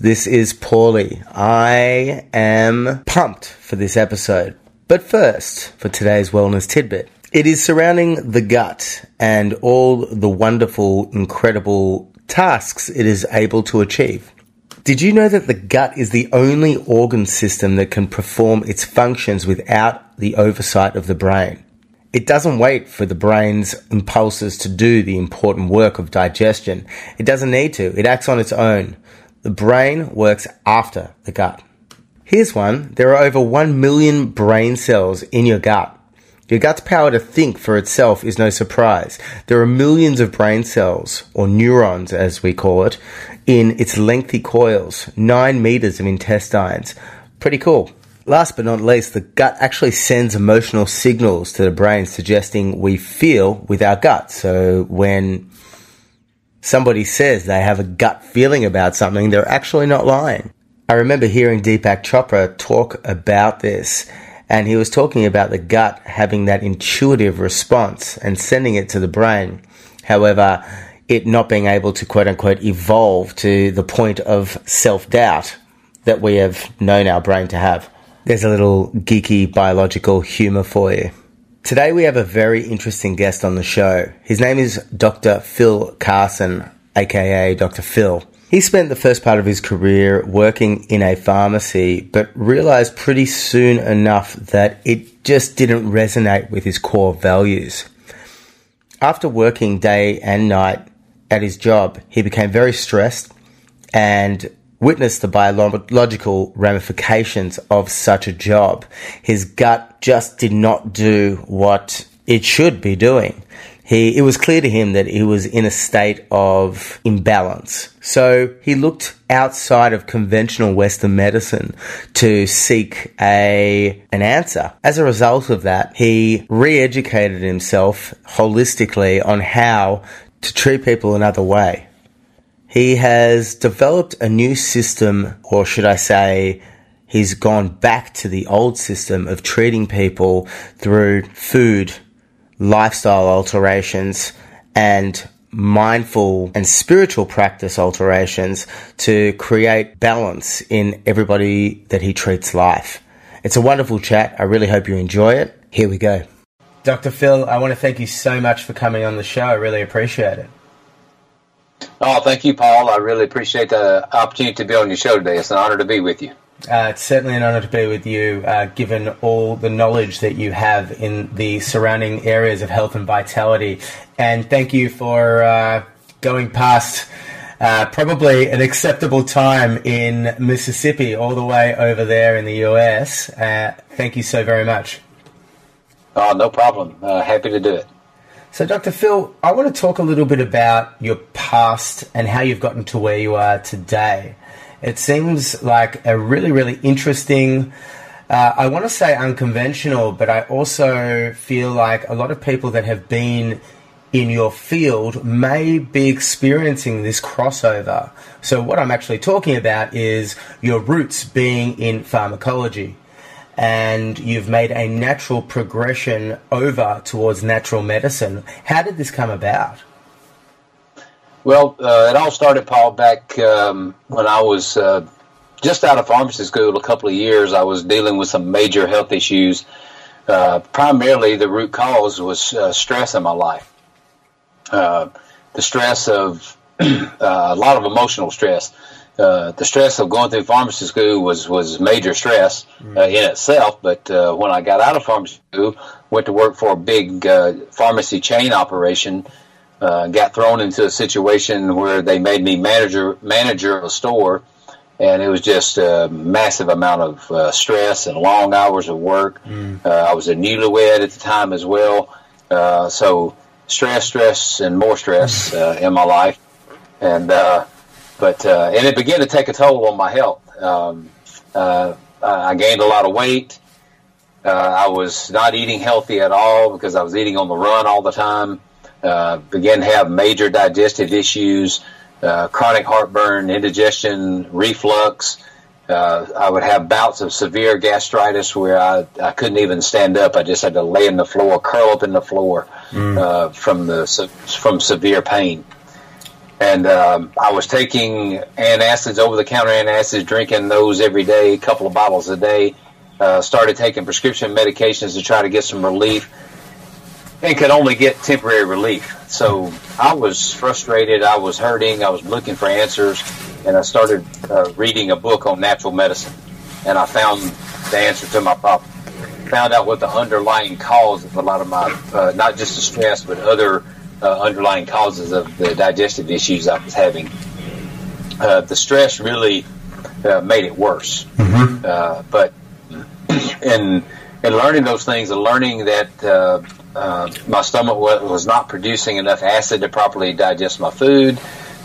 This is Paulie. I am pumped for this episode. But first, for today's wellness tidbit, it is surrounding the gut and all the wonderful, incredible tasks it is able to achieve. Did you know that the gut is the only organ system that can perform its functions without the oversight of the brain? It doesn't wait for the brain's impulses to do the important work of digestion. It doesn't need to. It acts on its own. The brain works after the gut. Here's one. There are over 1 million brain cells in your gut. Your gut's power to think for itself is no surprise. There are millions of brain cells, or neurons as we call it, in its lengthy coils, 9 meters of intestines. Pretty cool. Last but not least, the gut actually sends emotional signals to the brain suggesting we feel with our gut. So when somebody says they have a gut feeling about something, they're actually not lying. I remember hearing Deepak Chopra talk about this, and he was talking about the gut having that intuitive response and sending it to the brain. However, it not being able to quote unquote evolve to the point of self doubt that we have known our brain to have. There's a little geeky biological humor for you. Today we have a very interesting guest on the show. His name is Dr. Phil Carson, aka Dr. Phil. He spent the first part of his career working in a pharmacy, but realized pretty soon enough that it just didn't resonate with his core values. After working day and night at his job, he became very stressed and witnessed the biological ramifications of such a job. His gut just did not do what it should be doing. He, it was clear to him that he was in a state of imbalance. So he looked outside of conventional Western medicine to seek a, an answer. As a result of that, he re-educated himself holistically on how to treat people another way. He has developed a new system, or should I say, he's gone back to the old system of treating people through food, lifestyle alterations, and mindful and spiritual practice alterations to create balance in everybody that he treats life. It's a wonderful chat. I really hope you enjoy it. Here we go. Dr. Phil, I want to thank you so much for coming on the show. I really appreciate it. Oh, thank you, Paul. I really appreciate the opportunity to be on your show today. It's an honor to be with you. Uh, it's certainly an honor to be with you, uh, given all the knowledge that you have in the surrounding areas of health and vitality. And thank you for uh, going past uh, probably an acceptable time in Mississippi all the way over there in the US. Uh, thank you so very much. Oh, no problem. Uh, happy to do it. So, Dr. Phil, I want to talk a little bit about your past and how you've gotten to where you are today. It seems like a really, really interesting, uh, I want to say unconventional, but I also feel like a lot of people that have been in your field may be experiencing this crossover. So, what I'm actually talking about is your roots being in pharmacology and you've made a natural progression over towards natural medicine. How did this come about? Well, uh, it all started, Paul, back um, when I was uh, just out of pharmacy school a couple of years. I was dealing with some major health issues. Uh, primarily, the root cause was uh, stress in my life. Uh, the stress of uh, a lot of emotional stress uh, the stress of going through pharmacy school was was major stress uh, in itself. But uh, when I got out of pharmacy school, went to work for a big uh, pharmacy chain operation. Uh, got thrown into a situation where they made me manager manager of a store, and it was just a massive amount of stress and long hours of work. Mm. I was a newlywed at the time as well, so stress, stress, and more stress in my life, and but uh, and it began to take a toll on my health. Um, uh, I gained a lot of weight. Uh, I was not eating healthy at all because I was eating on the run all the time. Uh, began to have major digestive issues, uh, chronic heartburn, indigestion, reflux. Uh, I would have bouts of severe gastritis where I, I couldn't even stand up. I just had to lay in the floor, curl up in the floor mm. from the from severe pain and um, I was taking antacids, over the counter antacids, drinking those every day, a couple of bottles a day. Uh, started taking prescription medications to try to get some relief, and could only get temporary relief. So I was frustrated. I was hurting. I was looking for answers, and I started uh, reading a book on natural medicine, and I found the answer to my problem. Found out what the underlying cause of a lot of my, uh, not just the stress, but other uh, underlying causes of the digestive issues I was having. Uh, the stress really uh, made it worse. Mm-hmm. Uh, but in in learning those things and learning that uh, uh, my stomach was, was not producing enough acid to properly digest my food.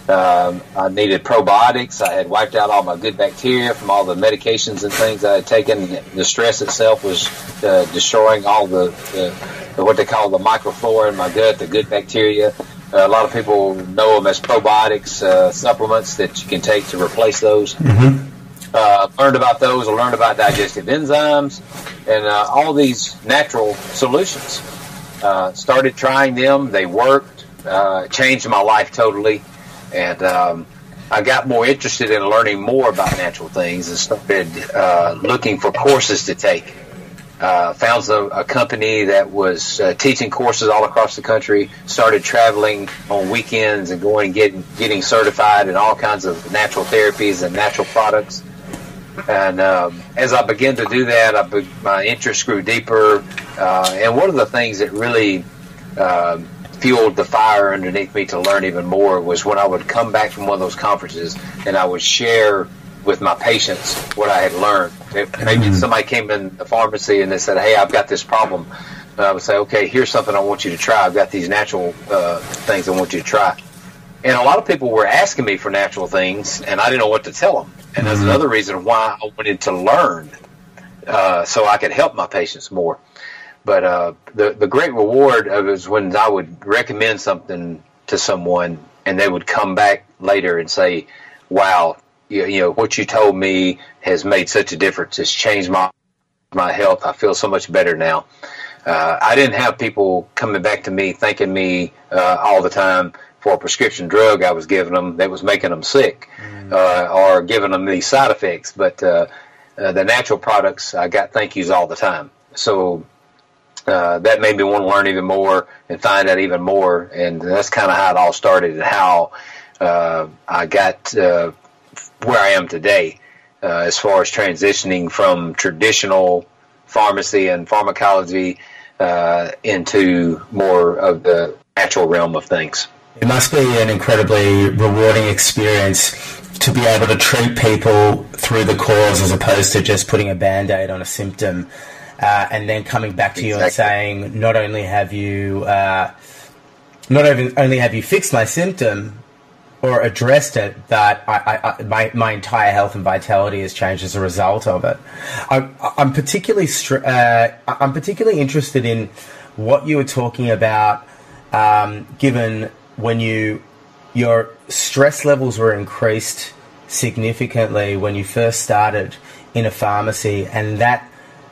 Um, I needed probiotics. I had wiped out all my good bacteria from all the medications and things I had taken. The stress itself was uh, destroying all the, the, the, what they call the microflora in my gut, the good bacteria. Uh, a lot of people know them as probiotics uh, supplements that you can take to replace those. Mm-hmm. Uh, learned about those. I learned about digestive enzymes and uh, all these natural solutions. Uh, started trying them. They worked. changed my life totally and um, I got more interested in learning more about natural things and started uh, looking for courses to take. Uh, found a, a, company that was uh, teaching courses all across the country. Started traveling on weekends and going and getting getting certified in all kinds of natural therapies and natural products. And um, as I began to do that, be, my interest grew deeper. Uh, and one of the things that really um, fueled the fire underneath me to learn even more was when I would come back from one of those conferences and I would share with my patients what I had learned. If maybe mm-hmm. somebody came in the pharmacy and they said, "Hey, I've got this problem," and I would say, "Okay, here's something I want you to try. I've got these natural uh, things I want you to try." And a lot of people were asking me for natural things, and I didn't know what to tell them. And mm-hmm. that's another reason why I wanted to learn, uh, so I could help my patients more. But uh, the the great reward of it was when I would recommend something to someone, and they would come back later and say, "Wow, you, you know what you told me has made such a difference. It's changed my my health. I feel so much better now." Uh, I didn't have people coming back to me thanking me uh, all the time for a prescription drug I was giving them that was making them sick mm. uh, or giving them these side effects. But uh, uh, the natural products, I got thank yous all the time. So uh, that made me want to learn even more and find out even more. And that's kind of how it all started and how uh, I got uh, where I am today uh, as far as transitioning from traditional pharmacy and pharmacology uh, into more of the natural realm of things. It must be an incredibly rewarding experience to be able to treat people through the cause as opposed to just putting a band aid on a symptom uh, and then coming back to exactly. you and saying, not only have you, uh, not even, only have you fixed my symptom or addressed it, but I, I, I, my, my entire health and vitality has changed as a result of it. I, am particularly, uh, I'm particularly interested in what you were talking about, um, given when you your stress levels were increased significantly when you first started in a pharmacy, and that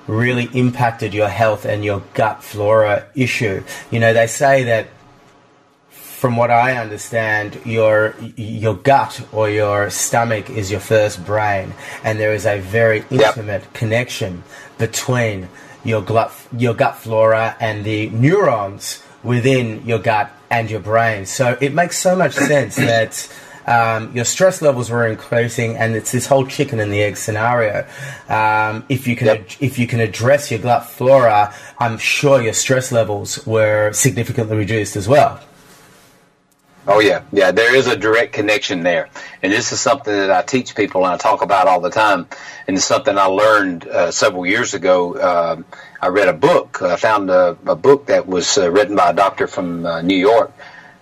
really impacted your health and your gut flora issue. You know, they say that from what I understand, your your gut or your stomach is your first brain, and there is a very intimate yep. connection between your gut your gut flora and the neurons within your gut and your brain. So it makes so much sense that um, your stress levels were increasing, and it's this whole chicken and the egg scenario. Um, if you can, yep. ad- if you can address your gut flora, I'm sure your stress levels were significantly reduced as well. Oh yeah, yeah. There is a direct connection there, and this is something that I teach people and I talk about all the time. And it's something I learned uh, several years ago. Um, I read a book. I found a, a book that was uh, written by a doctor from uh, New York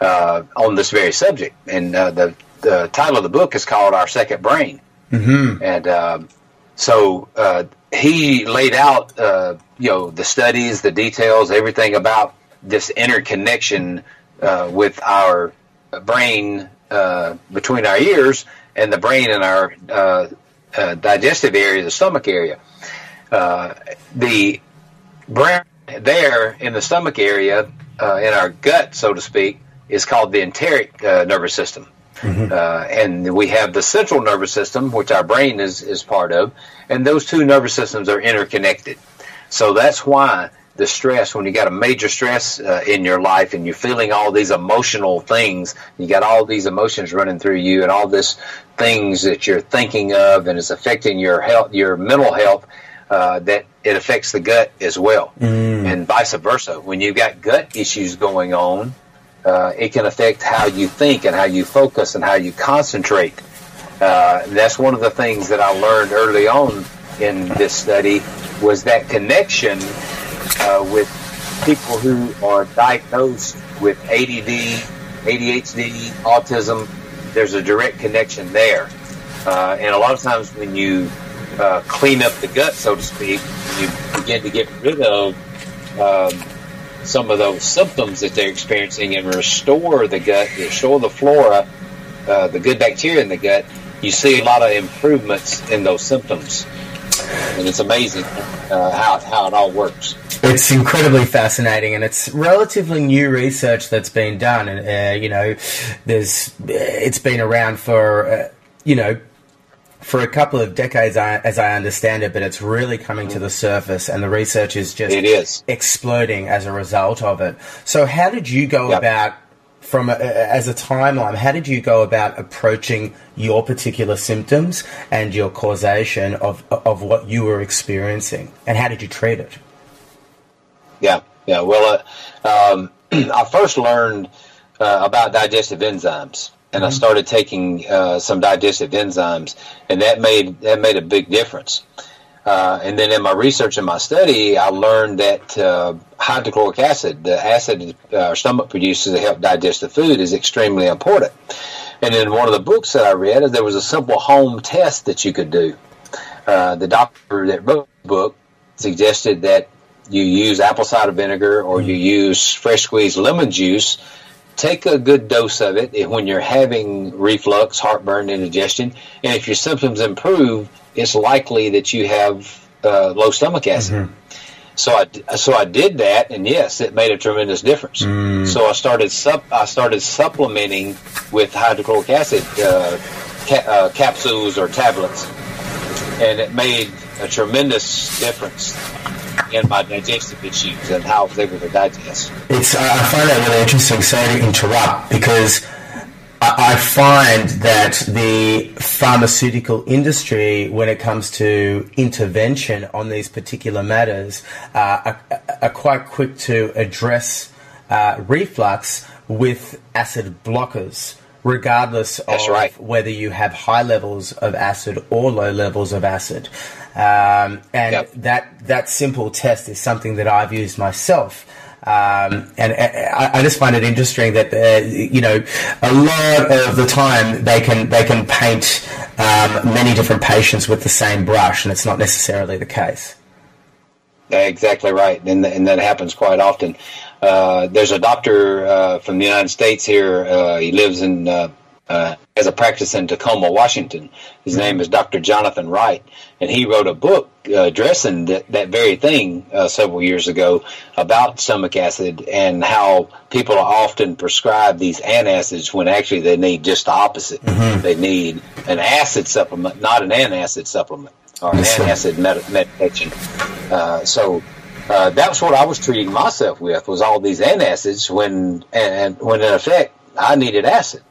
uh, on this very subject, and uh, the the title of the book is called Our Second Brain. Mm-hmm. And um, so uh, he laid out, uh, you know, the studies, the details, everything about this interconnection uh, with our brain uh, between our ears and the brain in our uh, uh, digestive area, the stomach area. the brain there in the stomach area, in our gut, so to speak, is called the enteric nervous system Mm-hmm. Uh, and we have the central nervous system, which our brain is, is part of, and those two nervous systems are interconnected. So that's why the stress, when you got a major stress uh, in your life and you're feeling all these emotional things, you got all these emotions running through you and all this things that you're thinking of and it's affecting your health, your mental health, uh, that it affects the gut as well, mm. and vice versa. When you've got gut issues going on, uh, it can affect how you think and how you focus and how you concentrate. Uh, that's one of the things that I learned early on in this study was that connection uh, with people who are diagnosed with ADD, ADHD, autism. There's a direct connection there, uh, and a lot of times when you uh, clean up the gut, so to speak, you begin to get rid of um, some of those symptoms that they're experiencing and restore the gut, restore the flora, uh, the good bacteria in the gut, you see a lot of improvements in those symptoms. And it's amazing uh, how, how it all works. It's incredibly fascinating, and it's relatively new research that's been done. And uh, you know, there's it's been around for uh, you know for a couple of decades, as I understand it, but it's really coming to the surface, and the research is just it is. exploding as a result of it. So, how did you go yep. about, from a, as a timeline, how did you go about approaching your particular symptoms and your causation of of what you were experiencing, and how did you treat it? Yeah, yeah. Well, uh, um, I first learned uh, about digestive enzymes and I mm-hmm. started taking uh, some digestive enzymes, and that made that made a big difference. Uh, and then in my research and my study, I learned that uh, hydrochloric acid, the acid our stomach produces to help digest the food, is extremely important. And in one of the books that I read, there was a simple home test that you could do. Uh, the doctor that wrote the book suggested that you use apple cider vinegar or you mm-hmm. use fresh squeezed lemon juice take a good dose of it when you're having reflux, heartburn, indigestion, and if your symptoms improve, it's likely that you have uh, low stomach acid. Mm-hmm. So I so I did that, and yes, it made a tremendous difference. Mm. So I started sup, I started supplementing with hydrochloric acid uh, ca- uh, capsules or tablets, and it made a tremendous difference and my digestive issues and how I was able to digest. It's I find that really interesting. Sorry to interrupt because. I find that the pharmaceutical industry, when it comes to intervention on these particular matters, uh, are, are, quite quick to address uh, reflux with acid blockers regardless That's of right. whether you have high levels of acid or low levels of acid. Um, and yep. that that simple test is something that I've used myself. Um, and I, I, just find it interesting that uh, you know a lot of the time they can they can paint um, many different patients with the same brush, and it's not necessarily the case. Exactly right, and and that happens quite often. Uh, there's a doctor uh, from the United States here. Uh, he lives in uh, has a practice in Tacoma, Washington. His name is Dr. Jonathan Wright, and he wrote a book uh, addressing that, that very thing uh, several years ago about stomach acid and how people often prescribe these antacids when actually they need just the opposite. Mm-hmm. They need an acid supplement, not an antacid supplement or an antacid med- medication. Uh, so. Uh, that's what I was treating myself with was all these antacids when and when in effect I needed acid.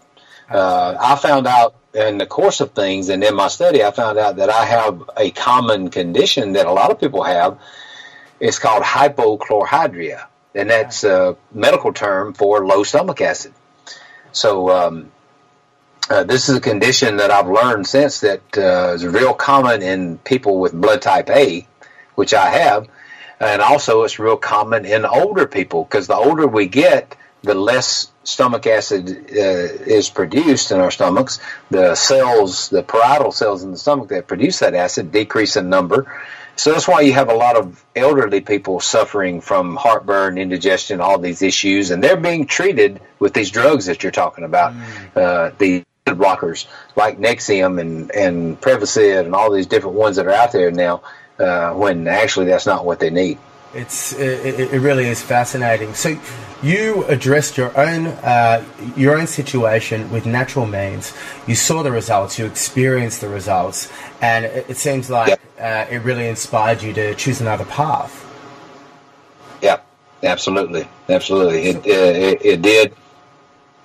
Uh, I found out in the course of things and in my study, I found out that I have a common condition that a lot of people have. It's called hypochlorhydria, and that's a medical term for low stomach acid. So, um, uh, this is a condition that I've learned since that uh, is real common in people with blood type A, which I have, and also it's real common in older people because the older we get, the less stomach acid uh, is produced in our stomachs, the cells, the parietal cells in the stomach that produce that acid decrease in number. So that's why you have a lot of elderly people suffering from heartburn, indigestion, all these issues, and they're being treated with these drugs that you're talking about, mm. uh, the blockers like Nexium and and Prevacid and all these different ones that are out there now. Uh, when actually that's not what they need. It's it, it really is fascinating. So you addressed your own uh, your own situation with natural means. You saw the results. You experienced the results, and it, it seems like uh, it really inspired you to choose another path. Yeah, absolutely, absolutely. It it, it did.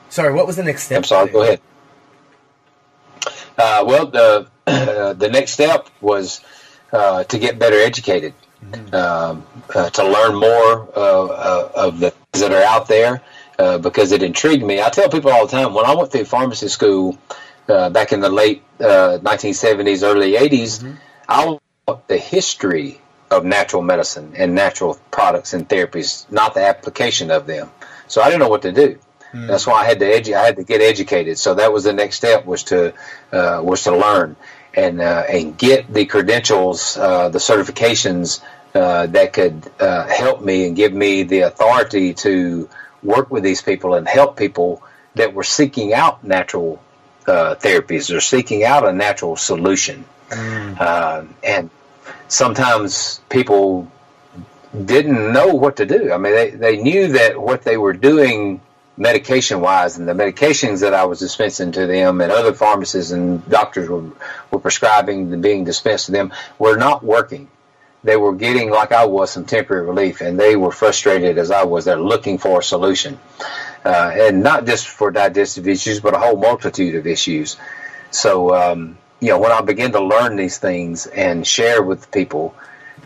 Sorry, what was the next step? I'm sorry. Go ahead. Uh, well, the uh, the next step was uh, to get better educated, mm-hmm. Um, uh, to learn more uh, uh, of the things that are out there, because it intrigued me. I tell people all the time when I went through pharmacy school back in the late 1970s, early 80s, mm-hmm. I the history of natural medicine and natural products and therapies, not the application of them. So I didn't know what to do. Mm. That's why I had to edu- I had to get educated. So that was the next step was to uh, was to learn and uh, and get the credentials, uh, the certifications uh, that could uh, help me and give me the authority to work with these people and help people that were seeking out natural uh, therapies or seeking out a natural solution. Mm. and sometimes people didn't know what to do. I mean, they, they knew that what they were doing medication wise and the medications that I was dispensing to them and other pharmacists and doctors were, were prescribing and being dispensed to them were not working. They were getting, like I was, some temporary relief and they were frustrated as I was. They're looking for a solution. Uh, and not just for digestive issues, but a whole multitude of issues. So, um, you know, when I began to learn these things and share with people,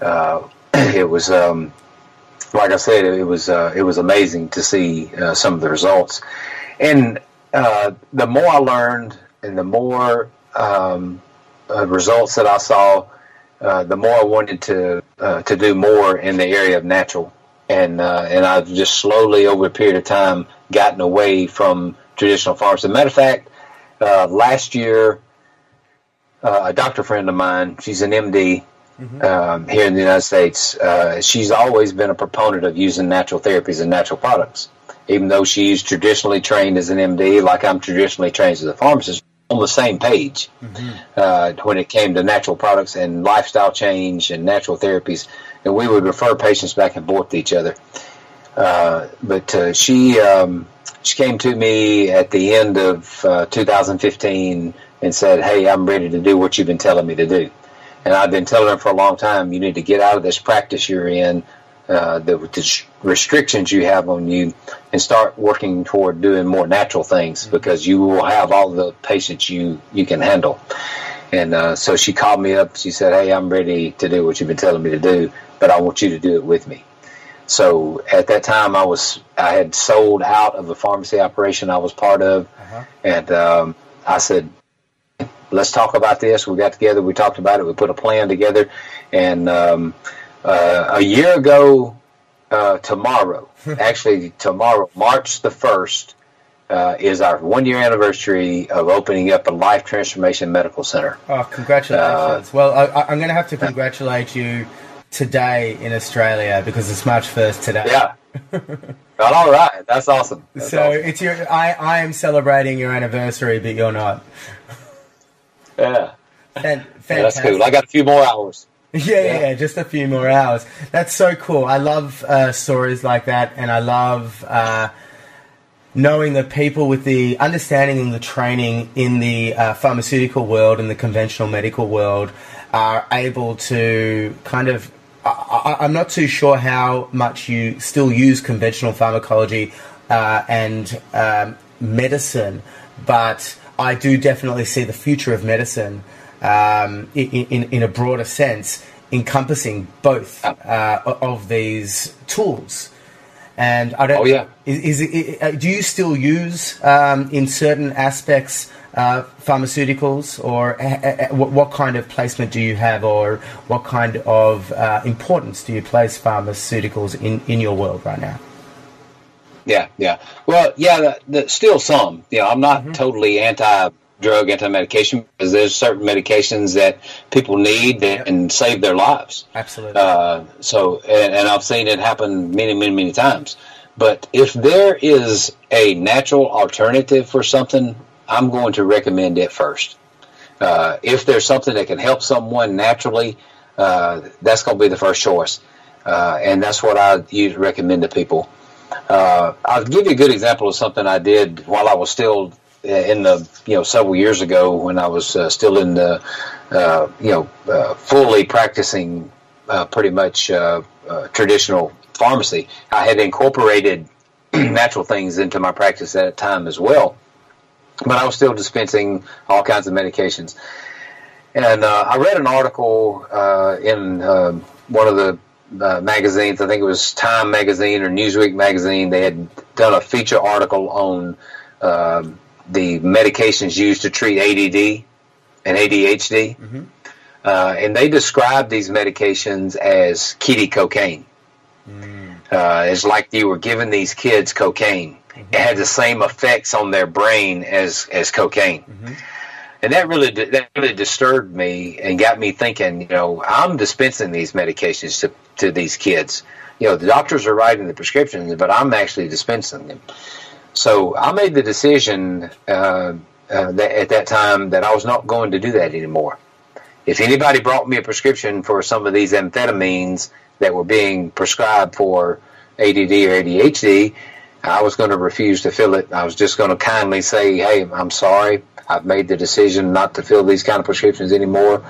uh, it was, um, like I said, it was uh, it was amazing to see uh, some of the results, and uh, the more I learned and the more um, uh, results that I saw, uh, the more I wanted to uh, to do more in the area of natural, and and I've just slowly over a period of time gotten away from traditional farms. As a matter of fact, last year, a doctor friend of mine, she's an MD Mm-hmm. Um, here in the United States, uh, she's always been a proponent of using natural therapies and natural products. Even though she's traditionally trained as an MD, like I'm traditionally trained as a pharmacist, on the same page mm-hmm. uh, when it came to natural products and lifestyle change and natural therapies, and we would refer patients back and forth to each other. Uh, but uh, she um, she came to me at the end of uh, 2015 and said, "Hey, I'm ready to do what you've been telling me to do." And I've been telling her for a long time, you need to get out of this practice you're in, uh, the, the, restrictions you have on you, and start working toward doing more natural things mm-hmm. because you will have all the patients you, you can handle. And uh, so she called me up. She said, "Hey, I'm ready to do what you've been telling me to do, but I want you to do it with me." So at that time, I was I had sold out of the pharmacy operation I was part of, uh-huh. and um, I said, let's talk about this. We got together, we talked about it, we put a plan together, and um, uh, a year ago uh, tomorrow, actually tomorrow, March the first, uh, is our one year anniversary of opening up a Life Transformation Medical Center. Oh, congratulations! well, I, am going to have to congratulate you today in Australia because it's March first today. Yeah. all right, that's awesome. That's so awesome. it's your. I, I am celebrating your anniversary, but you're not. Yeah. yeah. That's cool. I got a few more hours. Yeah, yeah, yeah, just a few more hours. That's so cool. I love uh, stories like that, and I love uh, knowing that people with the understanding and the training in the uh, pharmaceutical world and the conventional medical world are able to kind of. I, am not too sure how much you still use conventional pharmacology uh, and um, medicine, but I do definitely see the future of medicine um, in, in, in, a broader sense, encompassing both uh, of these tools. And I don't. Oh yeah. Is, is uh, do you still use um, in certain aspects uh, pharmaceuticals, or uh, uh, what, what, kind of placement do you have, or what kind of uh, importance do you place pharmaceuticals in, in your world right now? Yeah, yeah. Well, yeah, the, the, still some. You know, I'm not mm-hmm. totally anti drug, anti medication because there's certain medications that people need that yep. save their lives. Absolutely. Uh, so, and, and, I've seen it happen many, many, many times. But if there is a natural alternative for something, I'm going to recommend it first. Uh, if there's something that can help someone naturally, uh, that's going to be the first choice. uh, and that's what I usually recommend to people. Uh, I'll give you a good example of something I did while I was still in the you know several years ago when I was uh, still in the uh, you know uh, fully practicing uh, pretty much uh, uh, traditional pharmacy. I had incorporated natural things into my practice at that time as well, but I was still dispensing all kinds of medications. And I read an article in one of the uh, magazines. I think it was Time magazine or Newsweek magazine. They had done a feature article on um, the medications used to treat ADD and ADHD. Mm-hmm. Uh, and they described these medications as kiddie cocaine. Mm. Uh, it's like you were giving these kids cocaine. Mm-hmm. It had the same effects on their brain as, as cocaine. Mm-hmm. And that really that really disturbed me and got me thinking. You know, I'm dispensing these medications to to these kids. You know, the doctors are writing the prescriptions, but I'm actually dispensing them. So I made the decision uh, uh, that at that time that I was not going to do that anymore. If anybody brought me a prescription for some of these amphetamines that were being prescribed for ADD or ADHD, I was going to refuse to fill it. I was just going to kindly say, "Hey, I'm sorry. I've made the decision not to fill these kind of prescriptions anymore."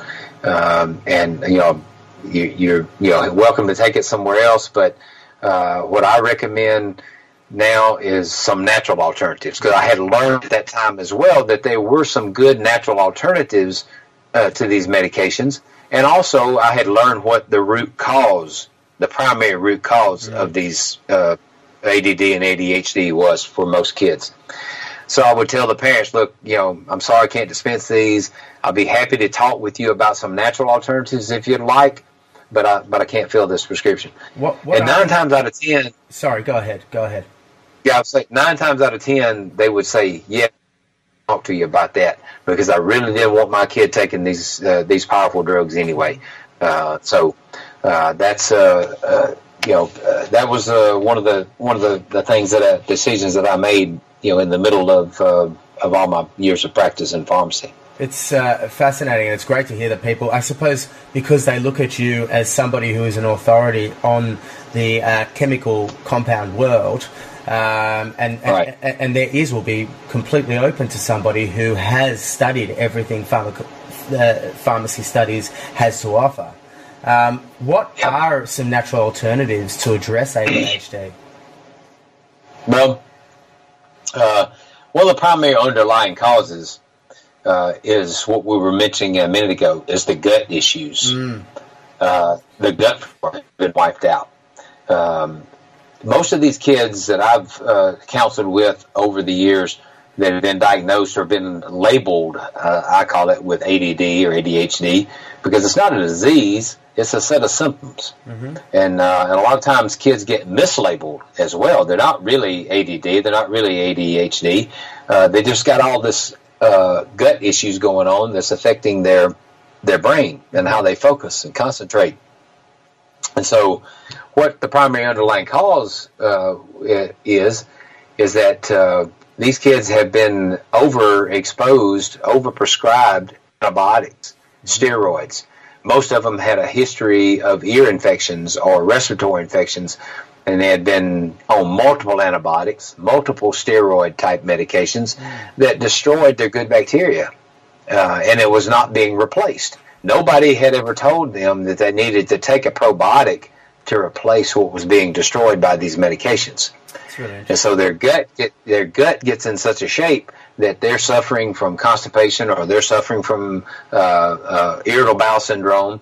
Um, and you know, you, you're you know welcome to take it somewhere else. But uh, what I recommend now is some natural alternatives because I had learned at that time as well that there were some good natural alternatives uh, to these medications, and also I had learned what the root cause, the primary root because of these uh, ADD and ADHD was for most kids. So I would tell the parents, look, you know, I'm sorry I can't dispense these. I'll be happy to talk with you about some natural alternatives if you'd like, but I but I can't fill this prescription. What, what and nine times out of ten. Sorry, go ahead. Go ahead. Yeah, I'd say nine times out of ten they would say, "Yeah, talk to you about that," because I really didn't want my kid taking these uh, these powerful drugs anyway. Uh, so uh, that's uh, uh, you know uh, that was one of the one of the, the things that I, decisions that I made you know in the middle of of all my years of practice in pharmacy. It's uh, fascinating and it's great to hear that people, I suppose, because they look at you as somebody who is an authority on the uh, chemical compound world, um, and, right. and, and their ears will be completely open to somebody who has studied everything uh, pharmacy studies has to offer. Um, what yep. are some natural alternatives to address ADHD? Well, uh, one of the primary underlying causes uh, is what we were mentioning a minute ago: is the gut issues. Mm. Uh, the gut has been wiped out. Um, most of these kids that I've uh, counseled with over the years that have been diagnosed or been labeled, uh, I call it with ADD or ADHD, because it's not a disease, it's a set of symptoms. Mm-hmm. And, uh, and a lot of times kids get mislabeled as well. They're not really ADD, they're not really ADHD. Uh, they just got all this uh, gut issues going on that's affecting their their brain and how they focus and concentrate. And so, what the primary underlying cause uh, is is that uh, these kids have been overexposed, overprescribed antibiotics, steroids. Most of them had a history of ear infections or respiratory infections, and they had been on multiple antibiotics, multiple steroid type medications that destroyed their good bacteria, uh, and it was not being replaced. Nobody had ever told them that they needed to take a probiotic to replace what was being destroyed by these medications. Really and so their gut get, their gut gets in such a shape that they're suffering from constipation or they're suffering from uh, uh, irritable bowel syndrome.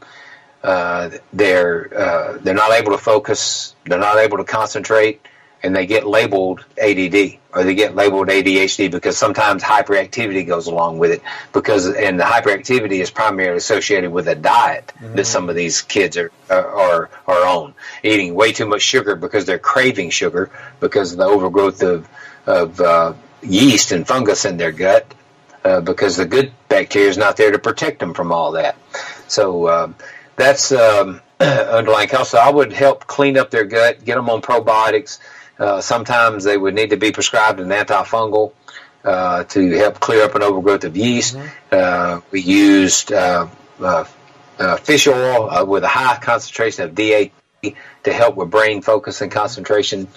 Uh, they're uh, they're not able to focus. They're not able to concentrate and they get labeled ADD or they get labeled ADHD because sometimes hyperactivity goes along with it because and the hyperactivity is primarily associated with a diet mm-hmm. that some of these kids are, are are on. Eating way too much sugar because they're craving sugar because of the overgrowth of of uh, yeast and fungus in their gut uh, because the good bacteria is not there to protect them from all that. So uh, that's um, underlying health. So I would help clean up their gut get them on probiotics uh, sometimes they would need to be prescribed an antifungal uh, to help clear up an overgrowth of yeast. Mm-hmm. Uh, we used uh, uh, fish oil with a high concentration of DHA to help with brain focus and concentration.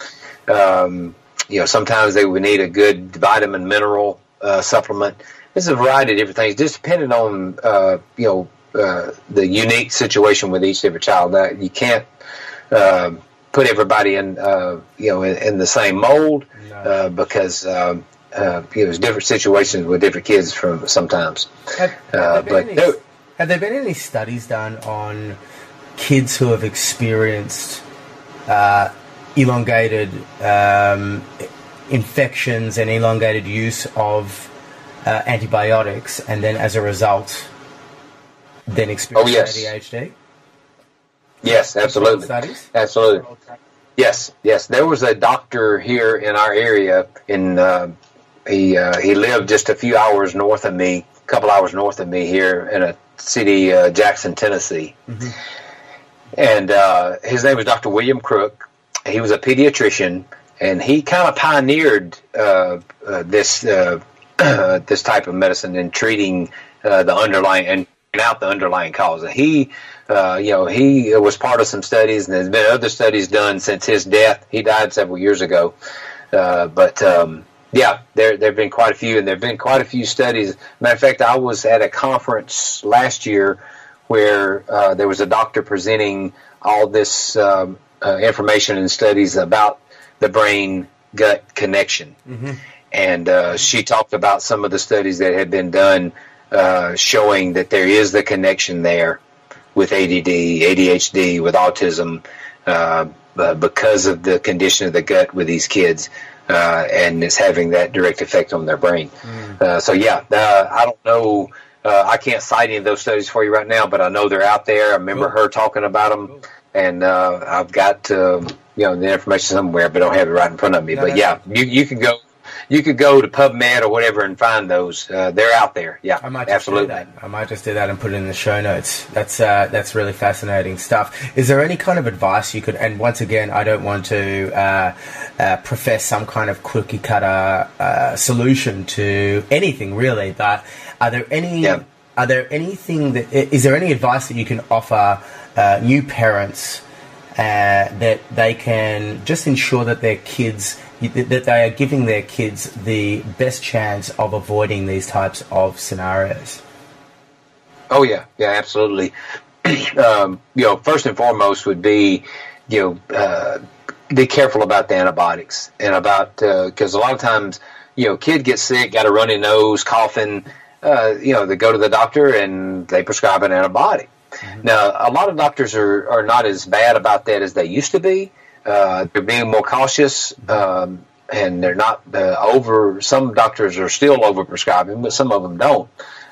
Um, you know, sometimes they would need a good vitamin mineral uh, supplement. There's a variety of different things, just depending on uh, you know uh, the unique situation with each different child. You can't uh, put everybody in uh, you know in, in, the same mold no. Uh, because. Um, uh, know, there's different situations with different kids from sometimes. Have, have there but any, have there been any studies done on kids who have experienced elongated um, infections and elongated use of uh, antibiotics, and then as a result, then experience oh, yes. ADHD? Yes, absolutely. Studies? Absolutely. Yes, yes. There was a doctor here in our area. In uh, he uh, he lived just a few hours north of me, a couple hours north of me here in a city, uh, Jackson, Tennessee. Mm-hmm. And uh, his name was Dr. William Crook. He was a pediatrician, and he kind of pioneered uh, uh, this uh, this type of medicine in treating uh, the underlying and out the underlying cause. And he, uh, you know, he was part of some studies, and there's been other studies done since his death. He died several years ago, uh, but. Um, yeah, there there have been quite a few, and there have been quite a few studies. Matter of fact, I was at a conference last year where there was a doctor presenting all this um, uh, information and studies about the brain gut connection. Mm-hmm. And uh, she talked about some of the studies that had been done uh, showing that there is the connection there with ADD, ADHD, with autism, uh, because of the condition of the gut with these kids. Uh, and it's having that direct effect on their brain. Mm. so, yeah, I don't know. I can't cite any of those studies for you right now, but I know they're out there. I remember cool. her talking about them. Cool and uh, I've got you know the information somewhere, but I don't have it right in front of me. No, but yeah, you you can go. You could go to PubMed or whatever and find those. Uh, they're out there. Yeah, I might absolutely. do that. I might just do that and put it in the show notes. That's uh, that's really fascinating stuff. Is there any kind of advice you could? And once again, I don't want to uh, uh profess some kind of cookie cutter uh, solution to anything really, but are there any? Yeah. Are there anything that is there any advice that you can offer uh, new parents uh, that they can just ensure that their kids that they are giving their kids the best chance of avoiding these types of scenarios. Oh yeah, yeah, absolutely. um, you know, first and foremost would be, you know, uh, be careful about the antibiotics and about because uh, a lot of times, you know, kid gets sick, got a runny nose, coughing. Uh, you know, they go to the doctor and they prescribe an antibiotic. Mm-hmm. Now, a lot of doctors are, are not as bad about that as they used to be. Uh, they're being more cautious, um, and they're not uh, over. Some doctors are still over prescribing, but some of them don't.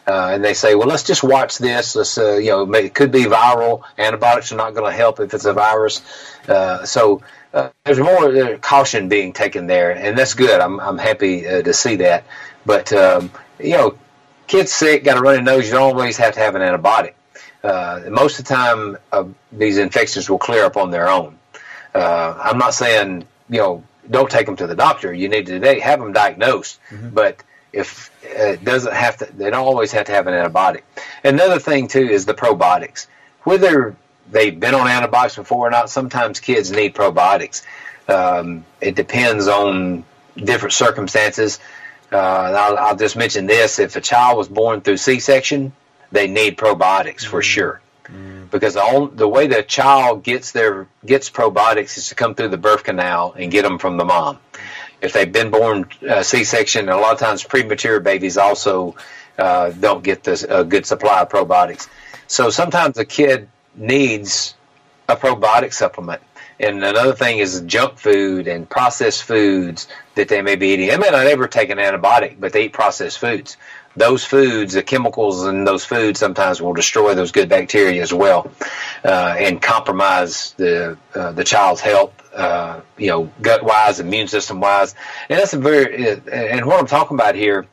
Uh, and they say, well, let's just watch this. Let's, uh, you know, it could be viral. Antibiotics are not going to help if it's a virus. Uh, so uh, there's more caution being taken there, and that's good. I'm, I'm happy to see that. But um, you know, kids sick, got a runny nose. You don't always have to have an antibiotic uh, most of the time uh, these infections will clear up on their own. Uh, I'm not saying you know don't take them to the doctor. You need to have them diagnosed, mm-hmm. but if it doesn't have to, they don't always have to have an antibiotic. Another thing too is the probiotics. Whether they've been on antibiotics before or not, sometimes kids need probiotics. Um, it depends on different circumstances. Uh, I'll, I'll, just mention this: if a child was born through C-section, they need probiotics for mm. sure. Mm. Because the, only, the way the child gets their gets probiotics is to come through the birth canal and get them from the mom. If they've been born uh, C-section, a lot of times premature babies also uh, don't get this, a good supply of probiotics. So sometimes a kid needs a probiotic supplement. And another thing is junk food and processed foods that they may be eating. They may not ever take an antibiotic, but they eat processed foods those foods, the chemicals in those foods sometimes will destroy those good bacteria as well, uh, and compromise the uh, the child's health. Uh, you know, gut wise, immune system wise, and that's a very and what I'm talking about here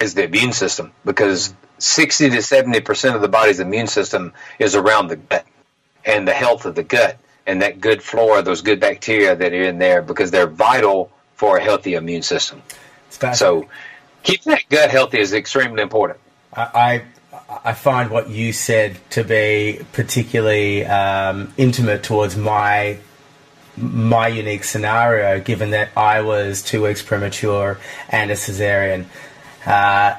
is the immune system because 60 to 70 percent of the body's immune system is around the gut and the health of the gut and that good flora, those good bacteria that are in there because they're vital for a healthy immune system. So keeping that gut healthy is extremely important. I, I find what you said to be particularly um, intimate towards my my unique scenario, given that I was two weeks premature and a cesarean. Uh,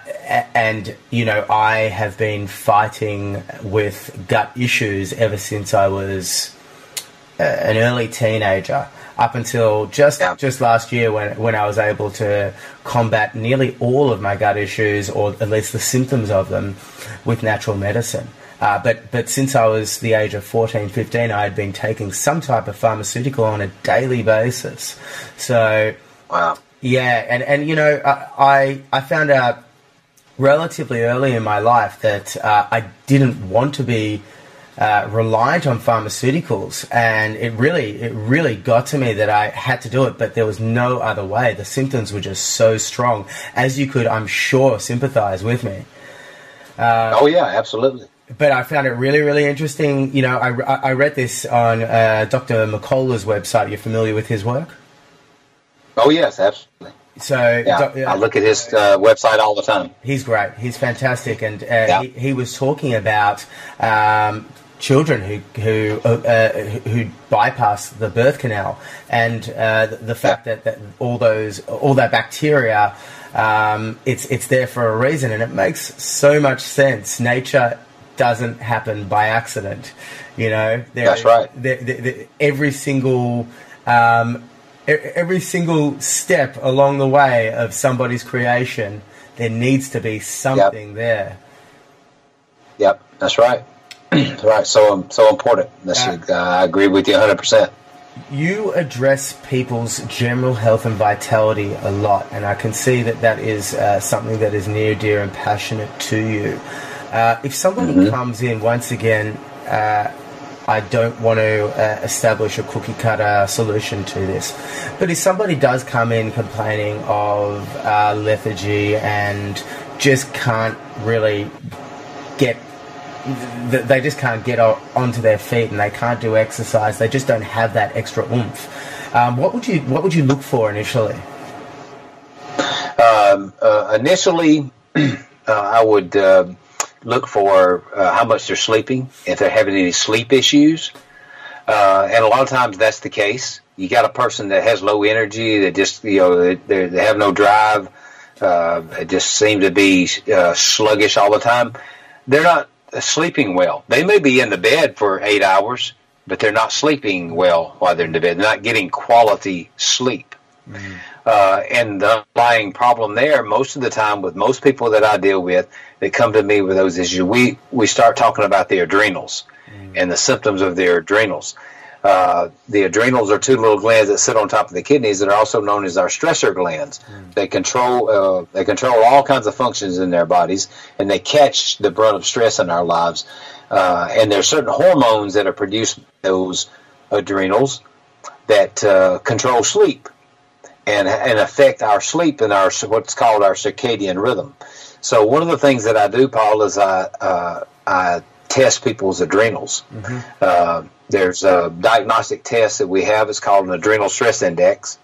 and you know, I have been fighting with gut issues ever since I was an early teenager, up until just yeah. just last year when when I was able to combat nearly all of my gut issues, or at least the symptoms of them, with natural medicine. Uh, but but since I was the age of 14, 15, I had been taking some type of pharmaceutical on a daily basis. So, wow. Yeah, and, and you know, I, I found out relatively early in my life that uh, I didn't want to be uh, reliant on pharmaceuticals, and it really, it really got to me that I had to do it, but there was no other way. The symptoms were just so strong, as you could, I'm sure, sympathize with me. Uh, oh yeah, absolutely. But I found it really, really interesting. You know, I, I read this on uh, Dr. McCullough's website. You're familiar with his work? Oh yes, absolutely. So yeah, do, uh, I look at his uh, website all the time. He's great. He's fantastic, and uh, yeah. he, he, was talking about um, children who who uh, uh, who bypass the birth canal, and uh, the, the, fact that, that all those all that bacteria, um, it's it's there for a reason, and it makes so much sense. Nature doesn't happen by accident, you know. There, That's right. There, there, every single um, every single step along the way of somebody's creation, there needs to be something yep. there. Yep, that's right. Right. So um, so important. Uh, uh, I agree with you 100. percent You address people's general health and vitality a lot, and I can see that that is uh, something that is near, dear, and passionate to you. Uh, if somebody mm-hmm. comes in once again uh, I don't want to uh, establish a cookie cutter solution to this. But if somebody does come in complaining of uh, lethargy and just can't really get they just can't get onto their feet and they can't do exercise. They just don't have that extra oomph. Um, what would you What would you look for initially? Um, uh, initially, uh, I would uh, look for uh, how much they're sleeping, if they're having any sleep issues. Uh, and a lot of times that's the case. You got a person that has low energy, that just, you know, they, they have no drive, uh, they just seem to be uh, sluggish all the time. They're not sleeping well. They may be in the bed for eight hours, but they're not sleeping well while they're in the bed. They're not getting quality sleep. Mm-hmm. Uh, and the underlying problem there, most of the time, with most people that I deal with that come to me with those issues, we, we start talking about the adrenals mm. and the symptoms of their adrenals. Uh, the adrenals are two little glands that sit on top of the kidneys that are also known as our stressor glands. Mm. They control uh, they control all kinds of functions in their bodies, and they catch the brunt of stress in our lives. Uh, and there are certain hormones that are produced by those adrenals that uh, control sleep and and affect our sleep and our what's called our circadian rhythm. So one of the things that I do, Paul, is I uh, I test people's adrenals. Mm-hmm. There's a diagnostic test that we have. It's called an adrenal stress index.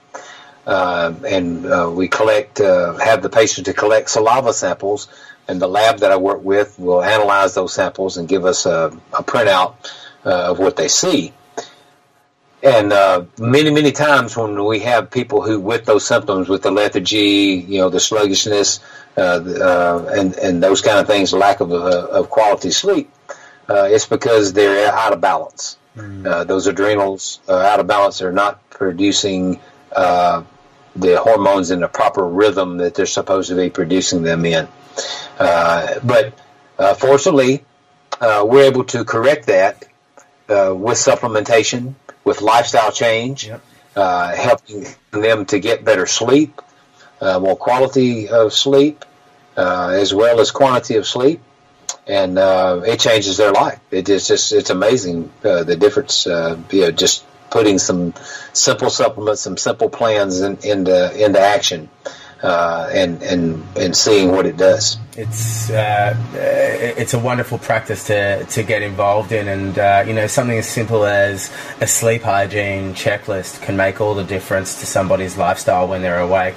Uh, and uh, we collect, uh, have the patient to collect saliva samples, and the lab that I work with will analyze those samples and give us a, a printout uh, of what they see. And uh, many, many times when we have people who, with those symptoms, with the lethargy, you know, the sluggishness, uh, uh, and and those kind of things, lack of uh, of quality sleep, it's because they're out of balance. Mm. those adrenals are out of balance. They're not producing the hormones in the proper rhythm that they're supposed to be producing them in. but fortunately, we're able to correct that with supplementation with lifestyle change, yep. uh, helping them to get better sleep, uh, more quality of sleep, uh, as well as quantity of sleep, and uh, it changes their life. It is just it's amazing uh, the difference. Uh, you know, just putting some simple supplements, some simple plans in, into into action uh, and and and seeing what it does. It's uh, it's a wonderful practice to to get involved in, and uh, you know something as simple as a sleep hygiene checklist can make all the difference to somebody's lifestyle when they're awake.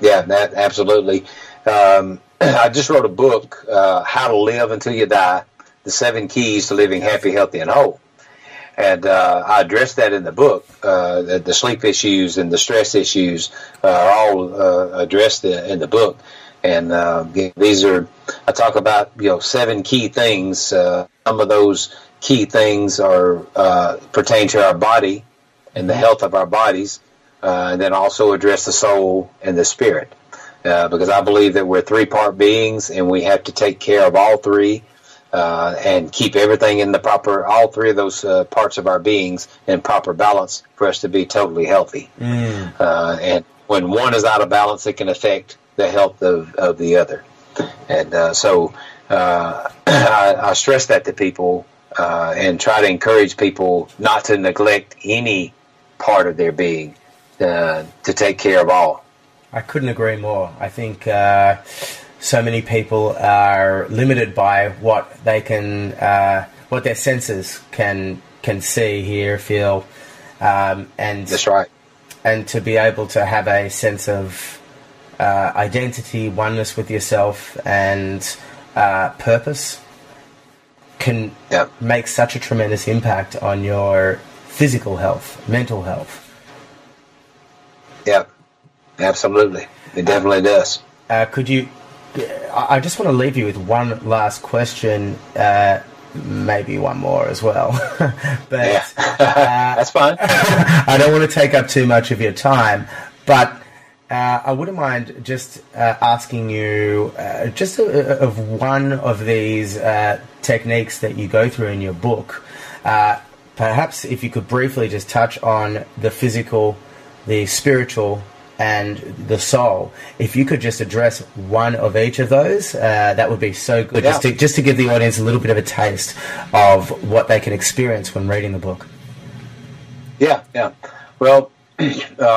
Yeah, that absolutely. Um, I just wrote a book, uh, How to Live Until You Die: The Seven Keys to Living Happy, Healthy, and Whole. And uh, I addressed that in the book. Uh, the, the, sleep issues and the stress issues uh, are all uh, addressed in the book. And uh, these are, I talk about, you know, seven key things. some of those key things are pertain to our body and the health of our bodies, and then also address the soul and the spirit. Because I believe that we're three part beings and we have to take care of all three uh, and keep everything in the proper, all three of those uh, parts of our beings in proper balance for us to be totally healthy. Mm. Uh, and when one is out of balance, it can affect the health of, of the other. And uh, so uh, I, I, stress that to people uh, and try to encourage people not to neglect any part of their being to take care of all. I couldn't agree more. I think so many people are limited by what they can, uh, what their senses can can see, hear, feel, um, and that's right. And to be able to have a sense of uh, identity, oneness with yourself, and uh, purpose can yep. make such a tremendous impact on your physical health, mental health. Yep, absolutely. It definitely does. Uh, could you I just want to leave you with one last question. Uh, maybe one more as well. but uh, that's fine. I don't want to take up too much of your time, but uh, I wouldn't mind just uh, asking you uh, just a, of one of these uh, techniques that you go through in your book. Uh, perhaps if you could briefly just touch on the physical, the spiritual, and the soul. If you could just address one of each of those, uh, that would be so good. Yeah. Just to just to give the audience a little bit of a taste of what they can experience when reading the book. Yeah, yeah. Well, uh,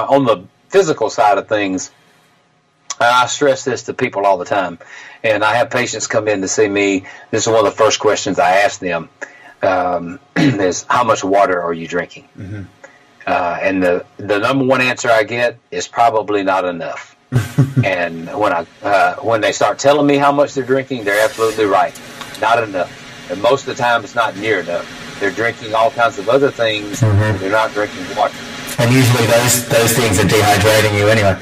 on the physical side of things, I stress this to people all the time, and I have patients come in to see me. This is one of the first questions I ask them: um, is how much water are you drinking? Mm-hmm uh, and the the number one answer I get is probably not enough. and when I uh, when they start telling me how much they're drinking, they're absolutely right, not enough. And most of the time, it's not near enough. They're drinking all kinds of other things. Mm-hmm. They're not drinking water. And usually, those those things are dehydrating you anyway.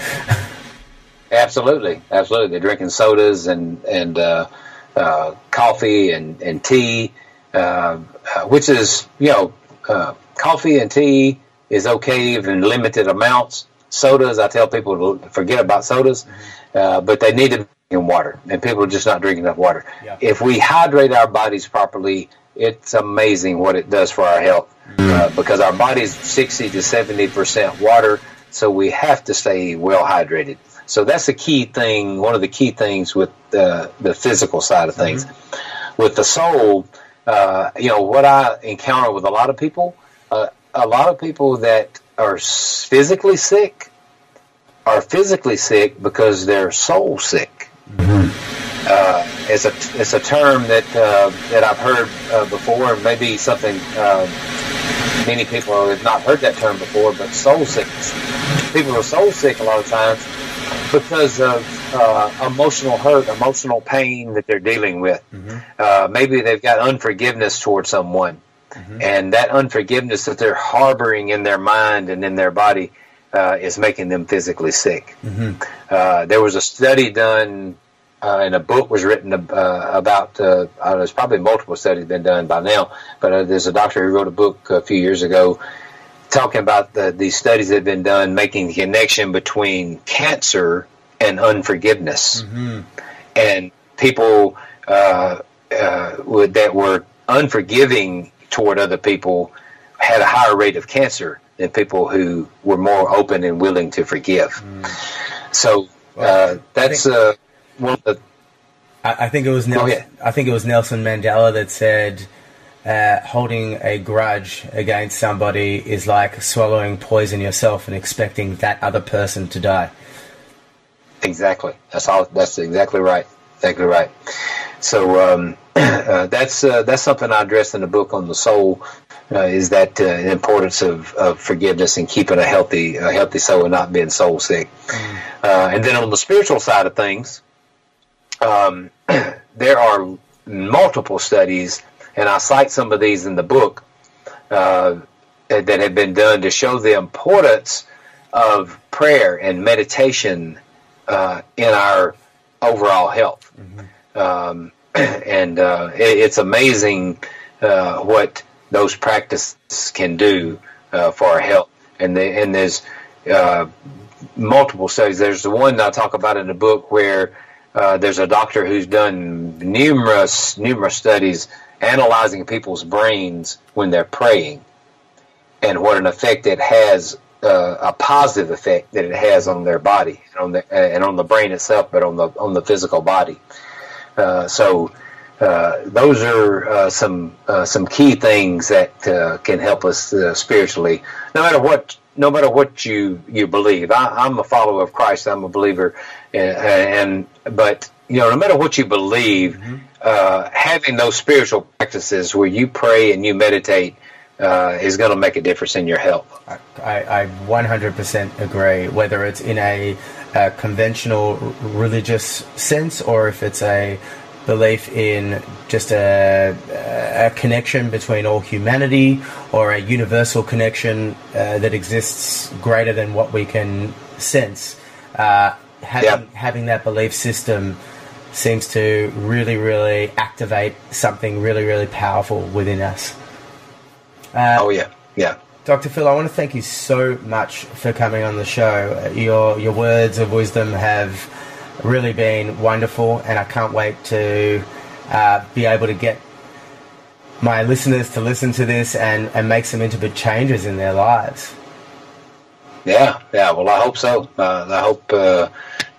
absolutely, absolutely. They're drinking sodas and and uh, uh coffee and and tea, uh, uh, which is you know coffee and tea is okay even limited amounts. Sodas, I tell people to forget about sodas, mm-hmm. uh, but they need to be in water, and people are just not drinking enough water. Yeah. If we hydrate our bodies properly, it's amazing what it does for our health mm-hmm. uh, because our body's 60 to 70 percent water, so we have to stay well hydrated. So that's a key thing, one of the key things with the, the physical side of things. Mm-hmm. With the soul, uh, you know, what I encounter with a lot of people, uh, a lot of people that are physically sick are physically sick because they're soul sick. Mm-hmm. Uh, it's a it's a term that uh, that I've heard uh, before, and maybe something uh, many people have not heard that term before. But soul sickness, people are soul sick a lot of times because of uh, emotional hurt, emotional pain that they're dealing with. Mm-hmm. Uh, maybe they've got unforgiveness towards someone. Mm-hmm. And that unforgiveness that they're harboring in their mind and in their body uh, is making them physically sick. Mm-hmm. Uh, there was a study done, uh, and a book was written uh, about. Uh, there's probably multiple studies been done by now, but uh, there's a doctor who wrote a book a few years ago talking about the, these studies that have been done, making the connection between cancer and unforgiveness, mm-hmm. and people would, that were unforgiving toward other people had a higher rate of cancer than people who were more open and willing to forgive. Mm. So uh, that's uh, one of the. I, I think it was Nelson, I think it was Nelson Mandela that said, uh, "Holding a grudge against somebody is like swallowing poison yourself and expecting that other person to die." Exactly. That's all. That's exactly right. Exactly right. So um, uh, that's uh, that's something I address in the book on the soul. Uh, is that uh, the importance of, of forgiveness and keeping a healthy a healthy soul and not being soul sick. Mm. Uh, and then on the spiritual side of things, um, there are multiple studies, and I cite some of these in the book uh, that have been done to show the importance of prayer and meditation uh, in our overall health. Mm-hmm. Um, and uh, it, it's amazing uh, what those practices can do uh, for our health. And, the, and there's uh, multiple studies. There's the one I talk about in the book where uh, there's a doctor who's done numerous numerous studies analyzing people's brains when they're praying and what an effect it has uh, a positive effect that it has on their body and on the and on the brain itself, but on the on the physical body. Uh, so uh, those are uh, some uh, some key things that uh, can help us spiritually, no matter what no matter what you you believe. I, am a follower of Christ. I'm a believer, and, and but you know, no matter what you believe, mm-hmm. having those spiritual practices where you pray and you meditate uh, is going to make a difference in your health. I, I 100% agree, whether it's in a, a, conventional religious sense or if it's a belief in just a, a connection between all humanity or a universal connection uh, that exists greater than what we can sense. Uh, having, having that belief system seems to really, really activate something really, really powerful within us. Uh, oh yeah, yeah. Dr. Phil, I want to thank you so much for coming on the show. Your your words of wisdom have really been wonderful, and I can't wait to uh, be able to get my listeners to listen to this and, and make some intimate changes in their lives. Yeah, yeah. Well, I hope so. Uh, I hope uh,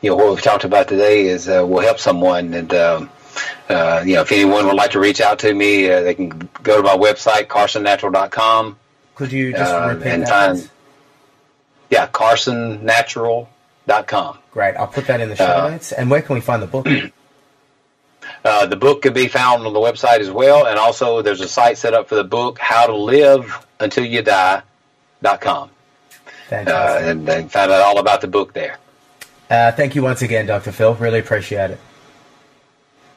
you know what we've talked about today is uh, will help someone, and um, uh, you know, if anyone would like to reach out to me, uh, they can go to my website, carsonnatural.com. Could you just uh, repeat that? Find, yeah, carsonnatural.com. Great. I'll put that in the show uh, notes. And where can we find the book? Uh, the book can be found on the website as well. And also, there's a site set up for the book, How to Live Until You Die.com. Uh, and, and find out all about the book there. Uh, thank you once again, Dr. Phil. Really appreciate it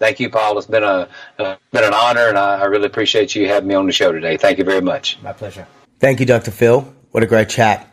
thank you, Paul. It's been a uh, been an honor, and I, I really appreciate you having me on the show today. Thank you very much. My pleasure. Thank you, Dr. Phil. What a great chat.